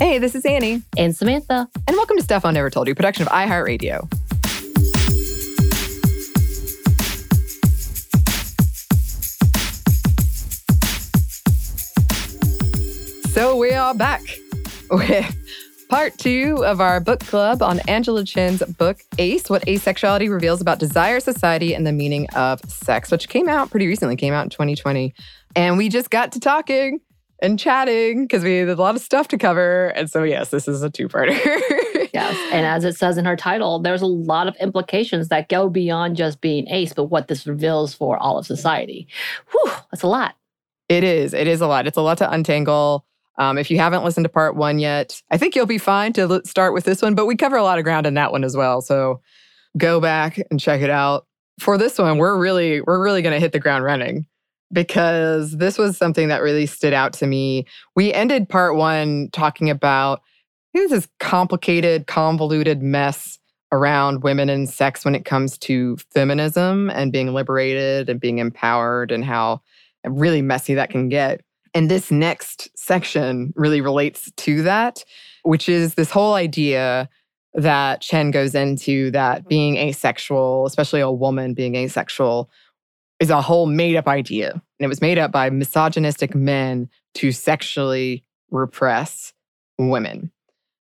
Hey, this is Annie. And Samantha. And welcome to Stuff I Never Told You, production of iHeartRadio. So we are back with part two of our book club on Angela Chen's book, Ace What Asexuality Reveals About Desire, Society, and the Meaning of Sex, which came out pretty recently, came out in 2020. And we just got to talking and chatting because we had a lot of stuff to cover. And so, yes, this is a two parter. yes. And as it says in her title, there's a lot of implications that go beyond just being ace, but what this reveals for all of society. Whew, that's a lot. It is. It is a lot. It's a lot to untangle. Um, if you haven't listened to part one yet, I think you'll be fine to start with this one, but we cover a lot of ground in that one as well. So go back and check it out. For this one, we're really, we're really going to hit the ground running because this was something that really stood out to me. We ended part one talking about this complicated, convoluted mess around women and sex when it comes to feminism and being liberated and being empowered and how really messy that can get. And this next section really relates to that, which is this whole idea that Chen goes into that mm-hmm. being asexual, especially a woman being asexual, is a whole made up idea. And it was made up by misogynistic men to sexually repress women,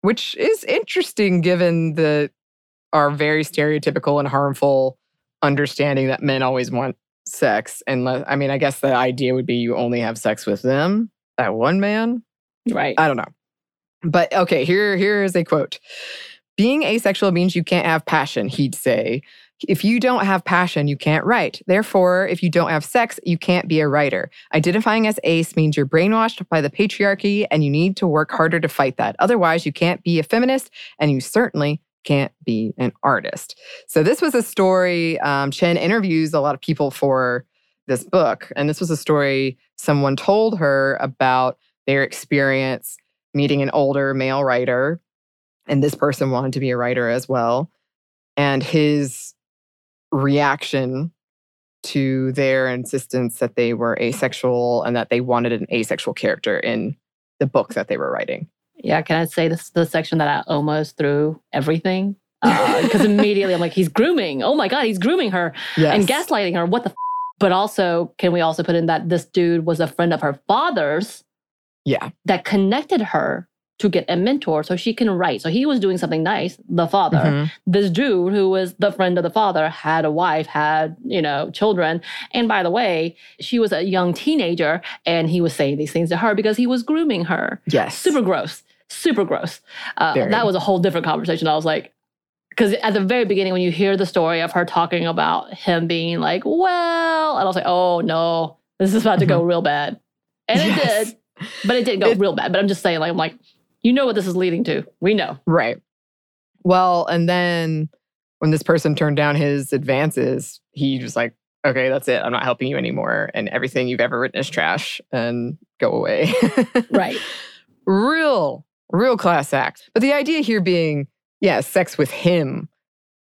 which is interesting given the our very stereotypical and harmful understanding that men always want sex. And I mean, I guess the idea would be you only have sex with them, that one man. Right. I don't know. But okay, here here is a quote. Being asexual means you can't have passion, he'd say. If you don't have passion, you can't write. Therefore, if you don't have sex, you can't be a writer. Identifying as ace means you're brainwashed by the patriarchy and you need to work harder to fight that. Otherwise, you can't be a feminist and you certainly can't be an artist. So, this was a story. Um, Chen interviews a lot of people for this book. And this was a story someone told her about their experience meeting an older male writer. And this person wanted to be a writer as well. And his reaction to their insistence that they were asexual and that they wanted an asexual character in the book that they were writing. Yeah, can I say this the section that I almost threw everything? Because uh, immediately I'm like, he's grooming. Oh my God, he's grooming her yes. and gaslighting her. What the? F-? But also, can we also put in that this dude was a friend of her father's? Yeah. That connected her to get a mentor so she can write. So he was doing something nice, the father. Mm-hmm. This dude who was the friend of the father had a wife, had, you know, children. And by the way, she was a young teenager and he was saying these things to her because he was grooming her. Yes. Super gross. Super gross. Uh, that was a whole different conversation. I was like, because at the very beginning, when you hear the story of her talking about him being like, well, and I was like, oh no, this is about to go mm-hmm. real bad. And yes. it did, but it didn't go it, real bad. But I'm just saying, like, I'm like, you know what this is leading to. We know. Right. Well, and then when this person turned down his advances, he was like, okay, that's it. I'm not helping you anymore. And everything you've ever written is trash and go away. right. Real, real class act. But the idea here being, yeah, sex with him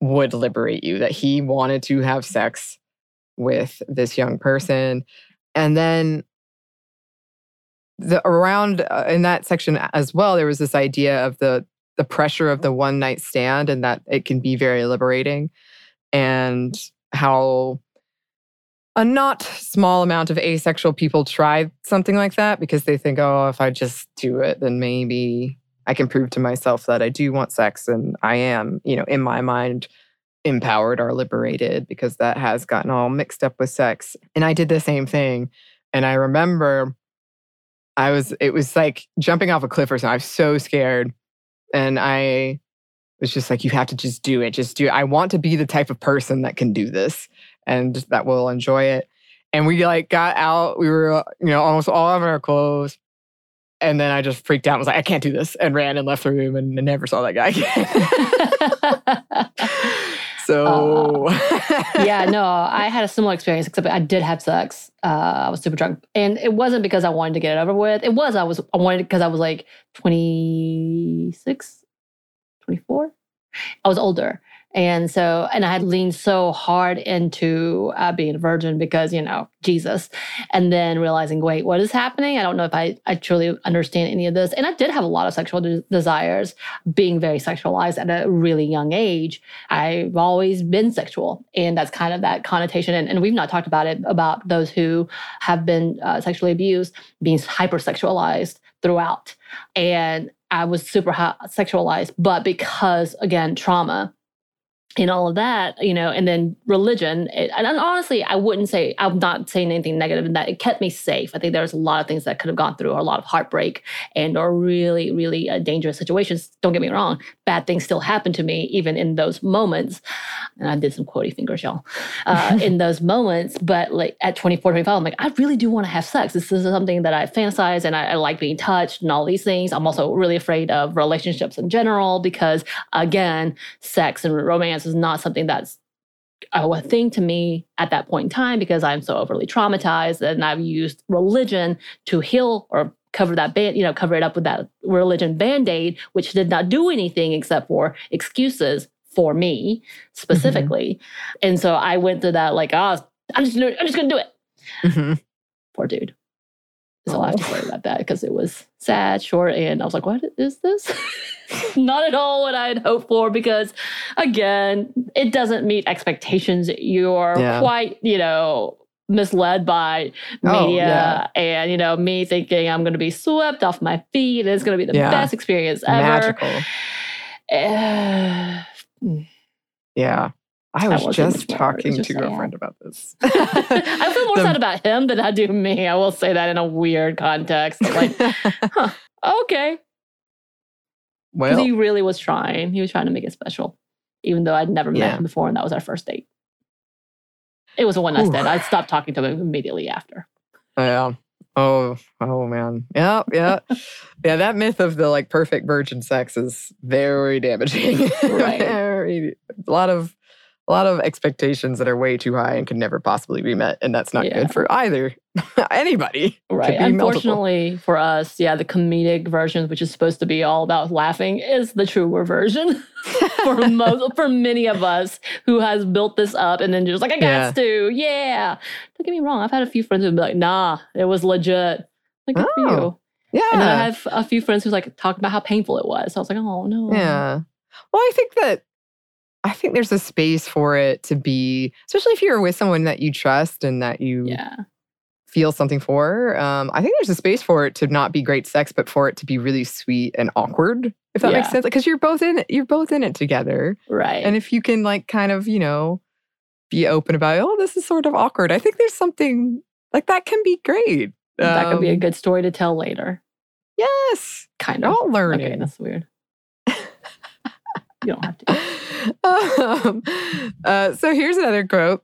would liberate you, that he wanted to have sex with this young person. And then the around uh, in that section as well there was this idea of the the pressure of the one night stand and that it can be very liberating and how a not small amount of asexual people try something like that because they think oh if i just do it then maybe i can prove to myself that i do want sex and i am you know in my mind empowered or liberated because that has gotten all mixed up with sex. And i did the same thing. And i remember I was, it was like jumping off a cliff or something. I was so scared. And I was just like, you have to just do it. Just do it. I want to be the type of person that can do this and that will enjoy it. And we like got out, we were, you know, almost all of our clothes. And then I just freaked out and was like, I can't do this and ran and left the room and never saw that guy again. So uh, yeah, no, I had a similar experience, except I did have sex. Uh, I was super drunk, and it wasn't because I wanted to get it over with. It was I was I wanted because I was like 26, 24. I was older, And so, and I had leaned so hard into uh, being a virgin because, you know, Jesus. And then realizing, wait, what is happening? I don't know if I, I truly understand any of this. And I did have a lot of sexual de- desires, being very sexualized at a really young age. I've always been sexual. And that's kind of that connotation. And, and we've not talked about it, about those who have been uh, sexually abused being hypersexualized throughout. And I was super sexualized, but because, again, trauma, and all of that, you know, and then religion. and honestly, I wouldn't say, I'm not saying anything negative in that. It kept me safe. I think there's a lot of things that could have gone through, or a lot of heartbreak and or really, really uh, dangerous situations. Don't get me wrong. Bad things still happen to me, even in those moments. And I did some quotey fingers, y'all, uh, in those moments. But like at 24, 25, I'm like, I really do want to have sex. This is something that I fantasize and I, I like being touched and all these things. I'm also really afraid of relationships in general because, again, sex and romance is not something that's a thing to me at that point in time because I'm so overly traumatized and I've used religion to heal or cover that band, you know, cover it up with that religion band-aid, which did not do anything except for excuses for me specifically. Mm-hmm. And so I went through that like, oh, I'm just I'm just gonna do it. Mm-hmm. Poor dude. So oh. I have to worry about that because it was sad, short, and I was like, what is this? Not at all what I had hoped for because, again, it doesn't meet expectations. You're yeah. quite, you know, misled by oh, media oh, yeah. and you know me thinking i'm going to be swept off my feet it's going to be the yeah. best experience ever magical uh, yeah I was just talking just to a friend about this. I feel more the, sad about him than I do me. I will say that in a weird context. Like, huh, okay. Well, he really was trying. He was trying to make it special, even though I'd never yeah. met him before, and that was our first date. It was a one night stand. I stopped talking to him immediately after. Yeah. Oh, oh man. Yeah, yeah. yeah, that myth of the like perfect virgin sex is very damaging. Right. very, a lot of a lot of expectations that are way too high and can never possibly be met. And that's not yeah. good for either anybody. Right. Unfortunately multiple. for us, yeah, the comedic version, which is supposed to be all about laughing, is the truer version for most for many of us who has built this up and then just like, I got yeah. to. Yeah. Don't get me wrong. I've had a few friends who be like, nah, it was legit. Like, good oh, for you. Oh, yeah. And I have a few friends who's like talked about how painful it was. So I was like, oh no. Yeah. Well, I think that I think there's a space for it to be, especially if you're with someone that you trust and that you yeah. feel something for. Um, I think there's a space for it to not be great sex, but for it to be really sweet and awkward, if that yeah. makes sense. Because you're both in it, you're both in it together, right? And if you can like kind of you know be open about, oh, this is sort of awkward. I think there's something like that can be great. That um, could be a um good story to tell later. Yes, kind of. All learning. Okay, that's weird. you don't have to. Um, uh, so here's another quote.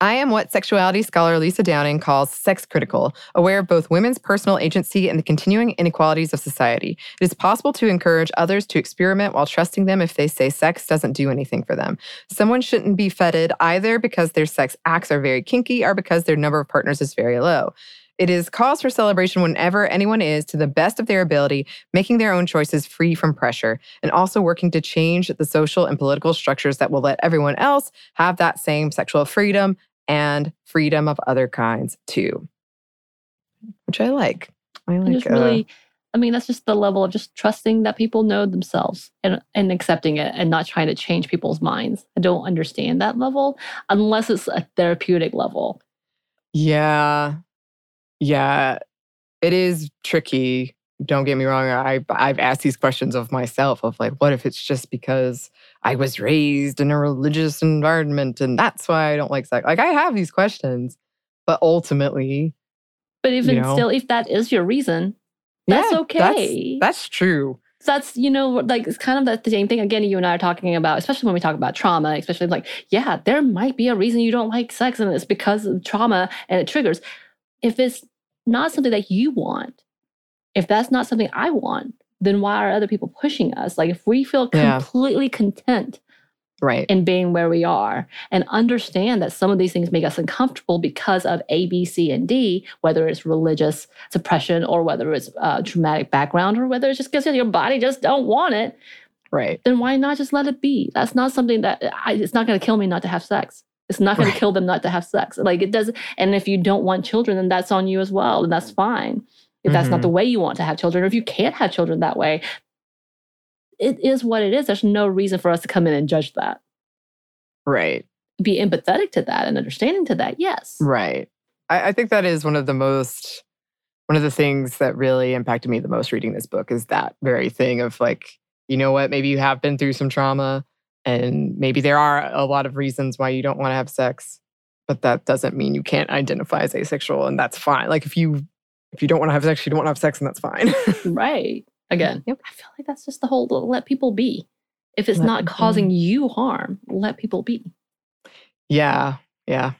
I am what sexuality scholar Lisa Downing calls sex critical, aware of both women's personal agency and the continuing inequalities of society. It is possible to encourage others to experiment while trusting them if they say sex doesn't do anything for them. Someone shouldn't be feted either because their sex acts are very kinky or because their number of partners is very low. It is cause for celebration whenever anyone is, to the best of their ability, making their own choices free from pressure, and also working to change the social and political structures that will let everyone else have that same sexual freedom and freedom of other kinds too. Which I like. I like. Just really, uh, I mean, that's just the level of just trusting that people know themselves and, and accepting it and not trying to change people's minds. I don't understand that level unless it's a therapeutic level. Yeah. Yeah, it is tricky. Don't get me wrong. I I've asked these questions of myself of like, what if it's just because I was raised in a religious environment and that's why I don't like sex? Like I have these questions, but ultimately, but even you know, still, if that is your reason, that's yeah, okay. That's, that's true that's you know like it's kind of the same thing again you and i are talking about especially when we talk about trauma especially like yeah there might be a reason you don't like sex and it's because of trauma and it triggers if it's not something that you want, if that's not something I want, then why are other people pushing us? Like if we feel completely yeah. content right in being where we are and understand that some of these things make us uncomfortable because of a b c and d whether it's religious suppression or whether it's a traumatic background or whether it's just because your body just don't want it Right. Then why not just let it be? That's not something that I, it's not going to kill me not to have sex. It's not going right. to kill them not to have sex. Like it does. And if you don't want children, then that's on you as well. And that's fine. If that's mm-hmm. not the way you want to have children, or if you can't have children that way, it is what it is. There's no reason for us to come in and judge that. Right. Be empathetic to that and understanding to that. Yes. Right. I, I think that is one of the most one of the things that really impacted me the most reading this book is that very thing of like, you know what, maybe you have been through some trauma and maybe there are a lot of reasons why you don't want to have sex, but that doesn't mean you can't identify as asexual and that's fine. Like if you if you don't want to have sex, you don't want to have sex and that's fine. right. Again, yep. I feel like that's just the whole let people be. If it's let not causing be. you harm, let people be. Yeah. Yeah.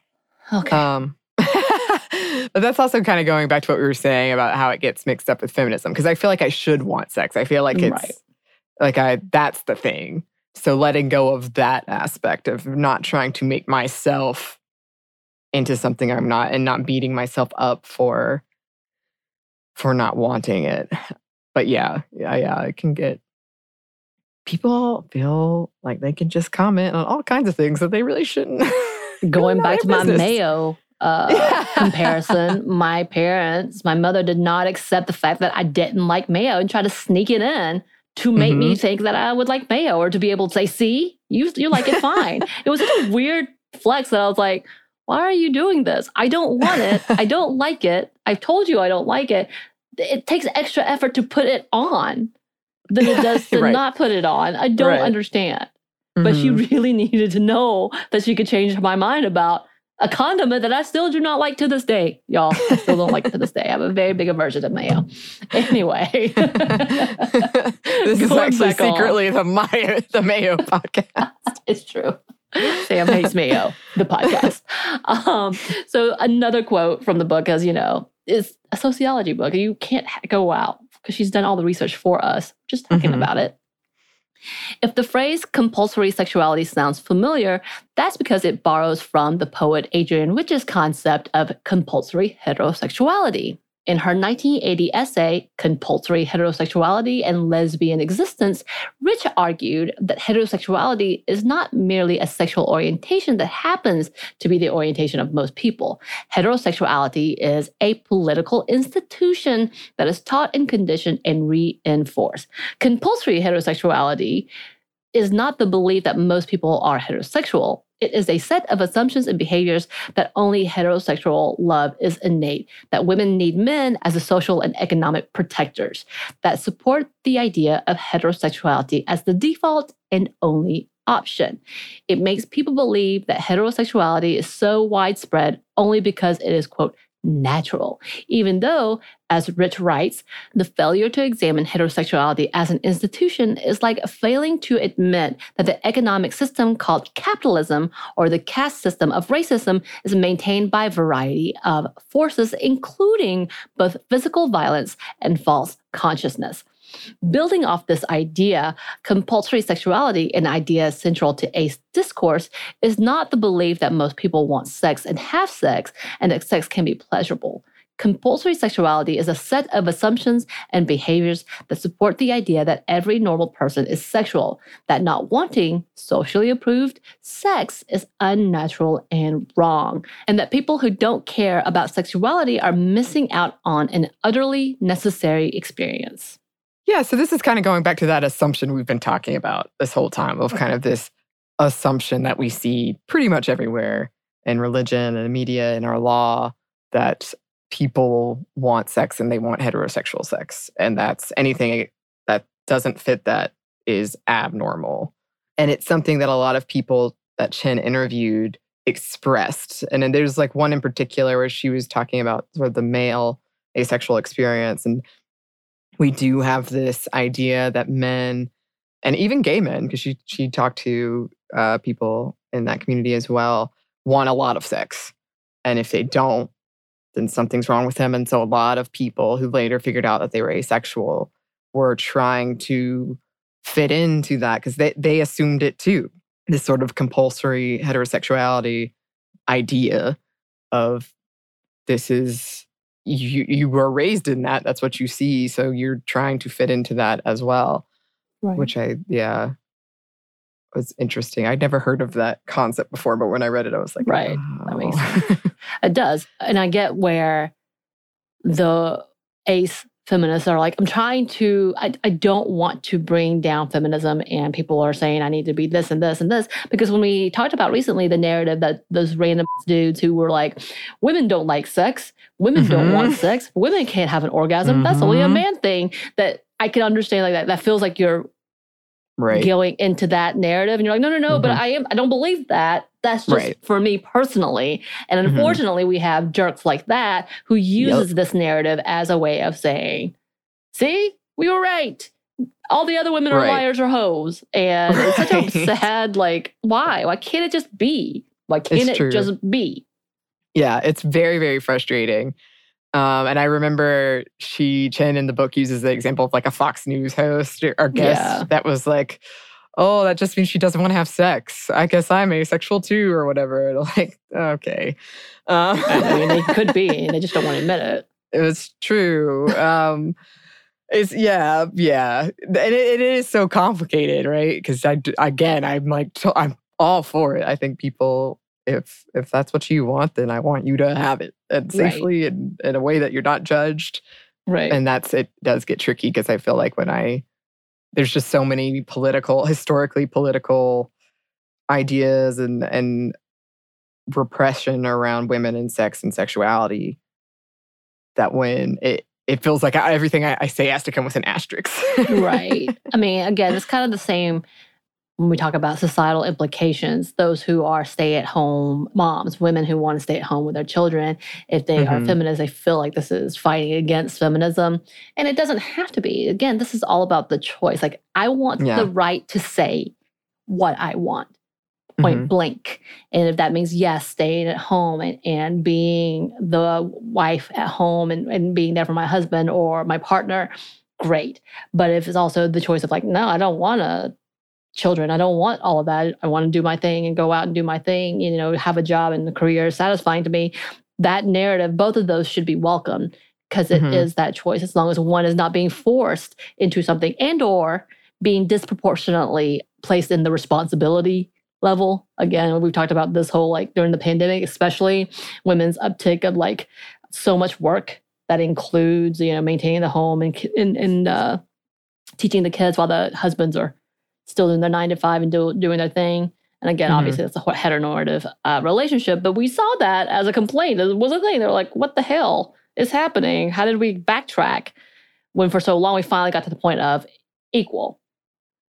Okay. Um but that's also kind of going back to what we were saying about how it gets mixed up with feminism because I feel like I should want sex. I feel like it's right. like I that's the thing. So letting go of that aspect of not trying to make myself into something I'm not and not beating myself up for for not wanting it. But yeah, yeah, yeah, it can get people feel like they can just comment on all kinds of things that they really shouldn't. Going back to my Mayo uh, comparison, my parents, my mother did not accept the fact that I didn't like mayo and try to sneak it in to make mm-hmm. me think that I would like mayo or to be able to say, see, you, you like it fine. it was such a weird flex that I was like, why are you doing this? I don't want it. I don't like it. I've told you I don't like it. It takes extra effort to put it on than it does to right. not put it on. I don't right. understand. Mm-hmm. But she mm-hmm. really needed to know that she could change my mind about a condiment that I still do not like to this day, y'all. I still don't like it to this day. I have a very big aversion to mayo. Anyway, this is actually secretly on. the Mayo the Mayo podcast. it's true. Sam hates mayo, the podcast. Um, so another quote from the book, as you know, is a sociology book. You can't go out because she's done all the research for us, just talking mm-hmm. about it. If the phrase compulsory sexuality sounds familiar, that's because it borrows from the poet Adrienne Rich's concept of compulsory heterosexuality. In her 1980 essay, Compulsory Heterosexuality and Lesbian Existence, Rich argued that heterosexuality is not merely a sexual orientation that happens to be the orientation of most people. Heterosexuality is a political institution that is taught and conditioned and reinforced. Compulsory heterosexuality is not the belief that most people are heterosexual. It is a set of assumptions and behaviors that only heterosexual love is innate, that women need men as a social and economic protectors, that support the idea of heterosexuality as the default and only option. It makes people believe that heterosexuality is so widespread only because it is, quote, natural, even though, as Rich writes, the failure to examine heterosexuality as an institution is like failing to admit that the economic system called capitalism or the caste system of racism is maintained by a variety of forces, including both physical violence and false consciousness. Building off this idea, compulsory sexuality, an idea central to ace discourse, is not the belief that most people want sex and have sex and that sex can be pleasurable. Compulsory sexuality is a set of assumptions and behaviors that support the idea that every normal person is sexual, that not wanting socially approved sex is unnatural and wrong, and that people who don't care about sexuality are missing out on an utterly necessary experience. Yeah, so this is kind of going back to that assumption we've been talking about this whole time of kind of this assumption that we see pretty much everywhere in religion and media and our law that people want sex and they want heterosexual sex. And that's anything that doesn't fit that is abnormal. And it's something that a lot of people that Chen interviewed expressed. And then there's like one in particular where she was talking about sort of the male asexual experience and we do have this idea that men and even gay men, because she she talked to uh, people in that community as well, want a lot of sex, and if they don't, then something's wrong with them. And so a lot of people who later figured out that they were asexual were trying to fit into that because they they assumed it too. This sort of compulsory heterosexuality idea of this is you you were raised in that that's what you see so you're trying to fit into that as well right. which I, yeah, was interesting. I'd never heard of that concept before, but when I read it, I was like, right. Oh. That makes oh. sense. it does. And I get where the ace feminists are like, I'm trying to, I, I don't want to bring down feminism. And people are saying I need to be this and this and this. Because when we talked about recently the narrative that those random dudes who were like, women don't like sex, women mm-hmm. don't want sex, women can't have an orgasm. Mm-hmm. That's only a mm-hmm. man thing that I can understand like that. That feels like you're right. going into that narrative. And you're like, no, no, no, mm-hmm. but I am, I don't believe that. That's just right. for me personally. And mm-hmm. unfortunately, mm-hmm. we have jerks like that who uses yep. this narrative as a way of saying, see, we were right. All the other women are right. liars or hoes. And right. it's such a sad, like, why? Why can't it just be? Why can't it's it true. just be? Yeah, it's very, very frustrating. Um, and I remember Xi Chen in the book uses the example of like a Fox News host or guest yeah. that was like, oh, that just means she doesn't want to have sex. I guess I'm asexual too, or whatever. Like, okay. Um, I mean, they could be, and they just don't want to admit it. It's true. Um, it's yeah, yeah, and it, it is so complicated, right? Because I again, I'm like, I'm all for it. I think people if if that's what you want, then I want you to have it and safely right. and in a way that you're not judged. Right. And that's it does get tricky because I feel like when I there's just so many political, historically political ideas and and repression around women and sex and sexuality that when it it feels like everything I, I say has to come with an asterisk. right. I mean, again, it's kind of the same when we talk about societal implications, those who are stay at home moms, women who want to stay at home with their children, if they mm-hmm. are feminists, they feel like this is fighting against feminism. And it doesn't have to be. Again, this is all about the choice. Like, I want yeah. the right to say what I want, point mm-hmm. blank. And if that means, yes, staying at home and, and being the wife at home and, and being there for my husband or my partner, great. But if it's also the choice of like, no, I don't want to children. I don't want all of that. I want to do my thing and go out and do my thing, you know, have a job and a career is satisfying to me. That narrative, both of those should be welcome because it mm-hmm. is that choice as long as one is not being forced into something and or being disproportionately placed in the responsibility level. Again, we've talked about this whole like during the pandemic, especially women's uptick of like so much work that includes, you know, maintaining the home and and, and uh, teaching the kids while the husbands are still doing their nine to five and do, doing their thing. And again, mm-hmm. obviously, that's a heteronormative uh, relationship. But we saw that as a complaint. It was a thing. They were like, what the hell is happening? How did we backtrack when for so long we finally got to the point of equal?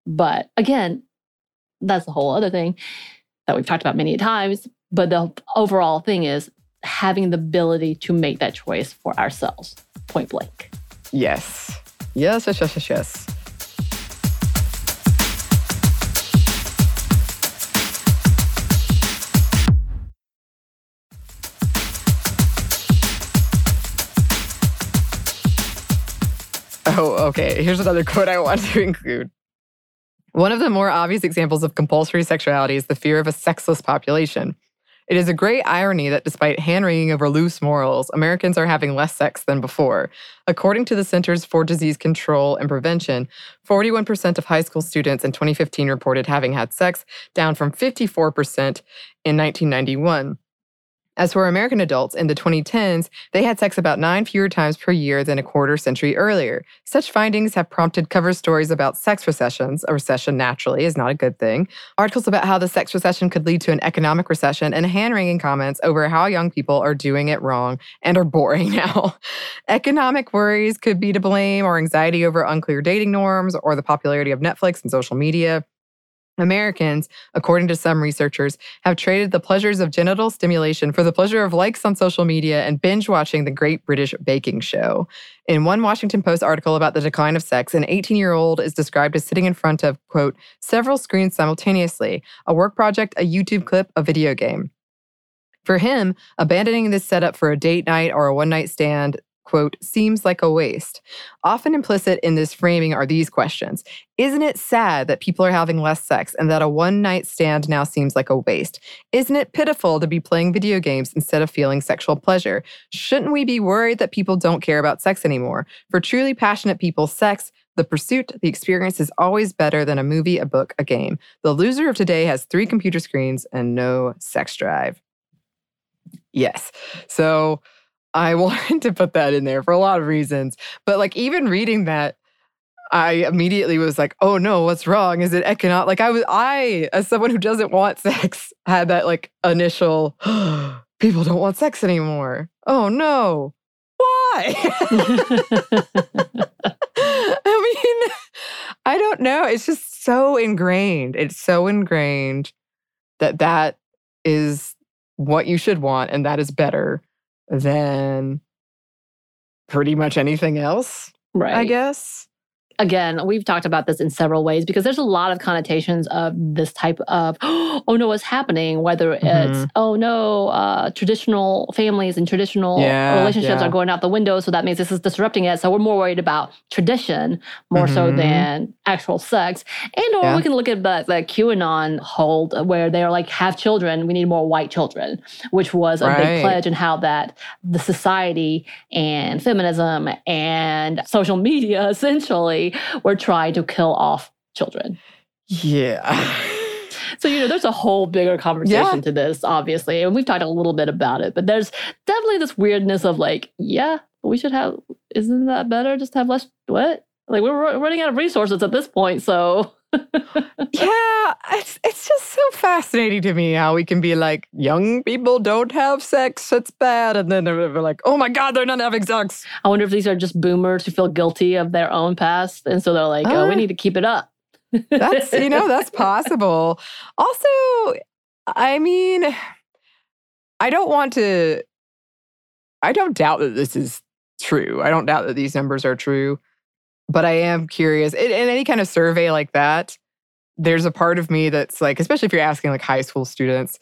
But again, that's a whole other thing that we've talked about many times. But the overall thing is having the ability to make that choice for ourselves, point blank. Yes. Yes, yes, yes, yes, yes. Okay. Here's another quote I want to include. One of the more obvious examples of compulsory sexuality is the fear of a sexless population. It is a great irony that despite hand wringing over loose morals, Americans are having less sex than before. According to the Centers for Disease Control and Prevention, 41% of high school students in 2015 reported having had sex, down from 54% in 1991. As for American adults in the 2010s, they had sex about nine fewer times per year than a quarter century earlier. Such findings have prompted cover stories about sex recessions. A recession, naturally, is not a good thing. Articles about how the sex recession could lead to an economic recession, and hand wringing comments over how young people are doing it wrong and are boring now. economic worries could be to blame, or anxiety over unclear dating norms, or the popularity of Netflix and social media. Americans, according to some researchers, have traded the pleasures of genital stimulation for the pleasure of likes on social media and binge watching the Great British Baking Show. In one Washington Post article about the decline of sex, an 18 year old is described as sitting in front of, quote, several screens simultaneously a work project, a YouTube clip, a video game. For him, abandoning this setup for a date night or a one night stand quote, seems like a waste. Often implicit in this framing are these questions Isn't it sad that people are having less sex and that a one night stand now seems like a waste? Isn't it pitiful to be playing video games instead of feeling sexual pleasure? Shouldn't we be worried that people don't care about sex anymore? For truly passionate people, sex, the pursuit, the experience is always better than a movie, a book, a game. The loser of today has three computer screens and no sex drive. Yes. So I wanted to put that in there for a lot of reasons. But like even reading that, I immediately was like, oh no, what's wrong? Is it economic? Like I was I, as someone who doesn't want sex, had that like initial people don't want sex anymore. Oh no. Why? I mean, I don't know. It's just so ingrained. It's so ingrained that that is what you should want and that is better than pretty much anything else. Right. I guess again, we've talked about this in several ways because there's a lot of connotations of this type of, oh no, what's happening? Whether it's, mm-hmm. oh no, uh, traditional families and traditional yeah, relationships yeah. are going out the window. So that means this is disrupting it. So we're more worried about tradition more mm-hmm. so than actual sex. And or yeah. we can look at the, the QAnon hold where they're like, have children, we need more white children, which was a right. big pledge and how that the society and feminism and social media essentially were trying to kill off children. Yeah. So, you know, there's a whole bigger conversation yeah. to this, obviously. And we've talked a little bit about it, but there's definitely this weirdness of like, yeah, we should have, isn't that better? Just have less, what? Like, we're running out of resources at this point. So, yeah, it's it's just so fascinating to me how we can be like young people don't have sex, it's bad, and then they're like, oh my god, they're not having sex. I wonder if these are just boomers who feel guilty of their own past, and so they're like, uh, oh, we uh. need to keep it up. that's you know that's possible. Also, I mean, I don't want to. I don't doubt that this is true. I don't doubt that these numbers are true but I am curious. In, in, any kind of survey like that, there's a part of me that's like, especially if you're asking like high school students,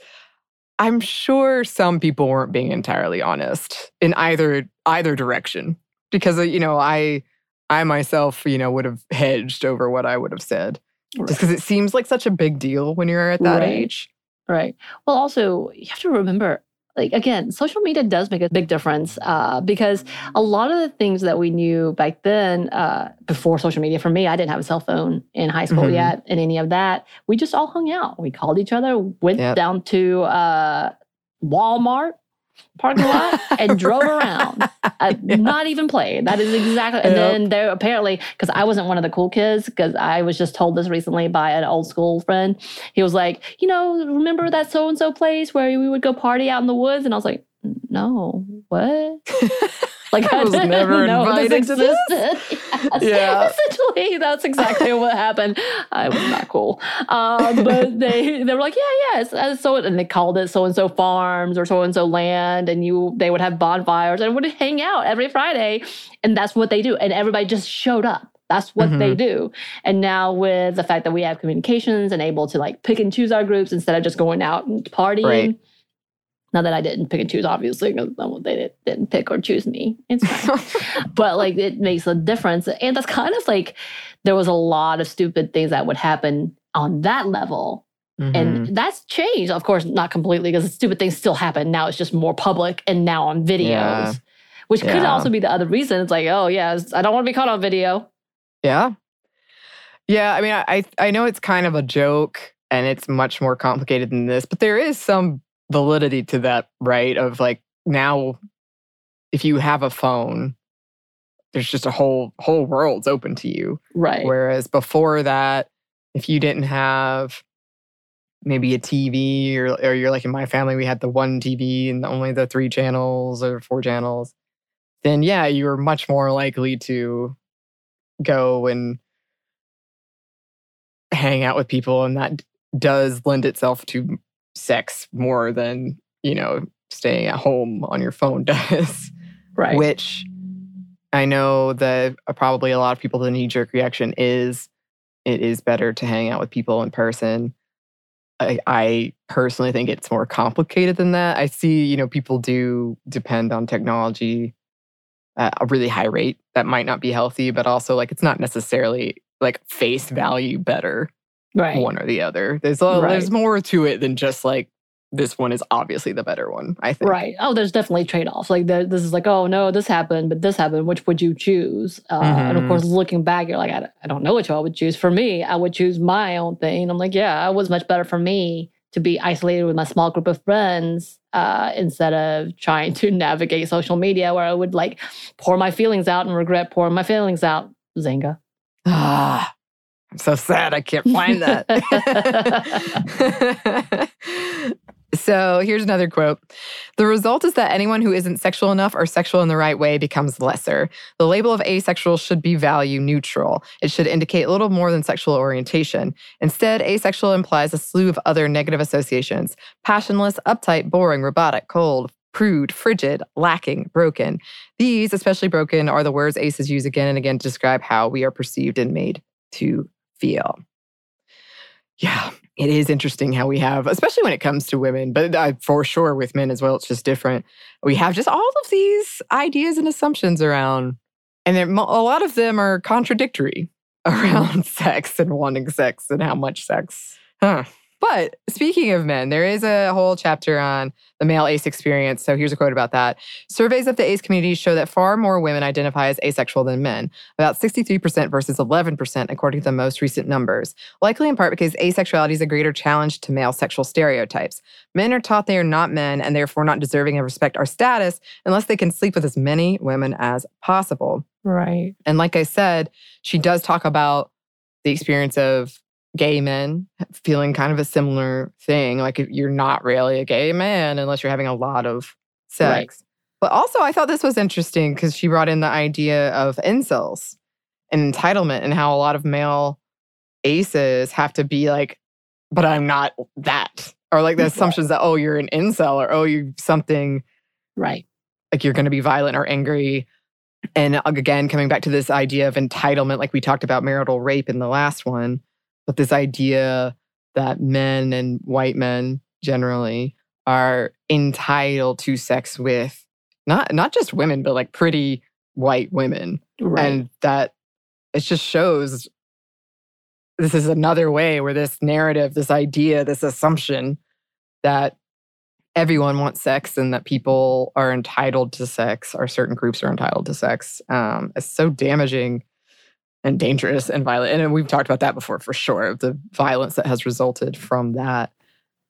I'm sure some people weren't being entirely honest in either either direction because uh, you know I I myself you know would have hedged over what I would have said right. just because it seems like such a big deal when you're at that right. age. Right. Well, also you have to remember like again social media does make a big difference uh, because a lot of the things that we knew back then uh, before social media for me i didn't have a cell phone in high school mm-hmm. yet and any of that we just all hung out we called each other went yep. down to uh, walmart parking lot and drove around. Uh, yeah. Not even played. That is exactly. And yep. then there apparently, because I wasn't one of the cool kids, because I was just told this recently by an old school friend. He was like, you know, remember that so and so place where we would go party out in the woods? And I was like, no, what? Like I was never invited to this. yes. Yeah, essentially, that's exactly what happened. I was not cool, um, but they they were like, yeah, yeah. so and they called it so and so farms or so and so land, and you they would have bonfires and would hang out every Friday, and that's what they do, and everybody just showed up. That's what mm-hmm. they do. And now with the fact that we have communications and able to like pick and choose our groups instead of just going out and partying. Right not that I didn't pick and choose, obviously, because they didn't pick or choose me. It's fine. but like it makes a difference. And that's kind of like there was a lot of stupid things that would happen on that level. Mm-hmm. And that's changed, of course, not completely because stupid things still happen. Now it's just more public and now on videos, yeah. which yeah. could also be the other reason. It's like, oh, yeah, I don't want to be caught on video. Yeah. Yeah. I mean, I, I know it's kind of a joke and it's much more complicated than this, but there is some validity to that, right? Of like now, if you have a phone, there's just a whole whole world's open to you. Right. Whereas before that, if you didn't have maybe a TV or or you're like in my family, we had the one TV and only the three channels or four channels, then yeah, you were much more likely to go and hang out with people and that does lend itself to sex more than, you know, staying at home on your phone does. Right. Which I know that uh, probably a lot of people, the knee jerk reaction is it is better to hang out with people in person. I, I, personally think it's more complicated than that. I see, you know, people do depend on technology at a really high rate. That might not be healthy, but also like it's not necessarily like face value better right. one or the other. There's a, right. there's more to it than just like this one is obviously the better one, I think. Right. Oh, there's definitely trade offs. Like, there, this is like, oh, no, this happened, but this happened. Which would you choose? Uh, mm-hmm. And of course, mm-hmm. looking back, you're like, I, I don't know which one I would choose. For me, I would choose my own thing. I'm like, yeah, it was much better for me to be isolated with my small group of friends uh, instead of trying to navigate social media where I would like pour my feelings out and regret pouring my feelings out. Zynga. Ah, I'm so sad I can't find that. So here's another quote The result is that anyone who isn't sexual enough or sexual in the right way becomes lesser. The label of asexual should be value neutral. It should indicate little more than sexual orientation. Instead, asexual implies a slew of other negative associations passionless, uptight, boring, robotic, cold, prude, frigid, lacking, broken. These, especially broken, are the words aces use again and again to describe how we are perceived and made to feel. Yeah, it is interesting how we have, especially when it comes to women, but uh, for sure with men as well, it's just different. We have just all of these ideas and assumptions around, and a lot of them are contradictory around sex and wanting sex and how much sex. Huh. But speaking of men, there is a whole chapter on the male ace experience. So here's a quote about that. Surveys of the ace community show that far more women identify as asexual than men, about 63% versus 11%, according to the most recent numbers. Likely in part because asexuality is a greater challenge to male sexual stereotypes. Men are taught they are not men and therefore not deserving of respect or status unless they can sleep with as many women as possible. Right. And like I said, she does talk about the experience of gay men feeling kind of a similar thing. Like you're not really a gay man unless you're having a lot of sex. Right. But also, I thought this was interesting because she brought in the idea of incels and entitlement and how a lot of male aces have to be like, but I'm not that. Or like the assumptions that, oh, you're an incel or oh, you're something. Right. Like you're going to be violent or angry. And again, coming back to this idea of entitlement, like we talked about marital rape in the last one, but this idea that men and white men generally are entitled to sex with not not just women but like pretty white women right. and that it just shows this is another way where this narrative this idea this assumption that everyone wants sex and that people are entitled to sex or certain groups are entitled to sex um, is so damaging and dangerous and violent. And we've talked about that before for sure, the violence that has resulted from that.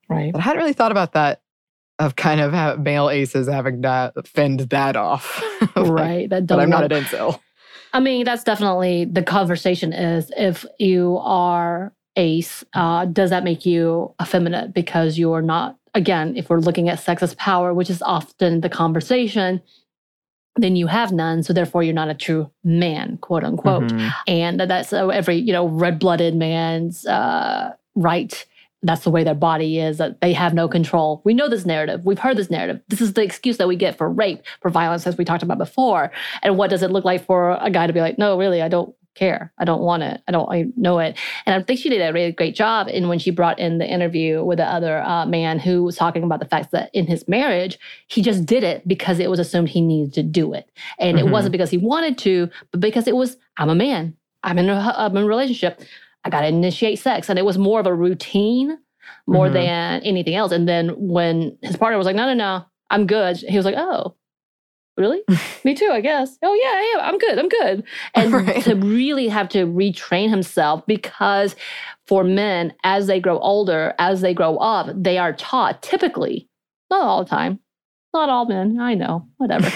Right. But I hadn't really thought about that of kind of male aces having to fend that off. like, right. That but I'm not an incel. I mean, that's definitely the conversation is if you are ace, uh, does that make you effeminate because you're not, again, if we're looking at sex as power, which is often the conversation, then you have none. So therefore, you're not a true man, quote unquote. Mm-hmm. And that's uh, every you know red blooded man's uh, right. That's the way their body is. That they have no control. We know this narrative. We've heard this narrative. This is the excuse that we get for rape, for violence, as we talked about before. And what does it look like for a guy to be like, no, really, I don't care. I don't want it. I don't I know it. And I think she did a really great job in when she brought in the interview with the other uh, man who was talking about the fact that in his marriage, he just did it because it was assumed he needed to do it. And mm-hmm. it wasn't because he wanted to, but because it was, I'm a man. I'm in a, I'm in a relationship. I got to initiate sex. And it was more of a routine more mm-hmm. than anything else. And then when his partner was like, no, no, no, I'm good. He was like, oh, really? Me too, I guess. Oh yeah, yeah, I'm good. I'm good. And right. to really have to retrain himself because for men, as they grow older, as they grow up, they are taught typically, not all the time, not all men, I know, whatever.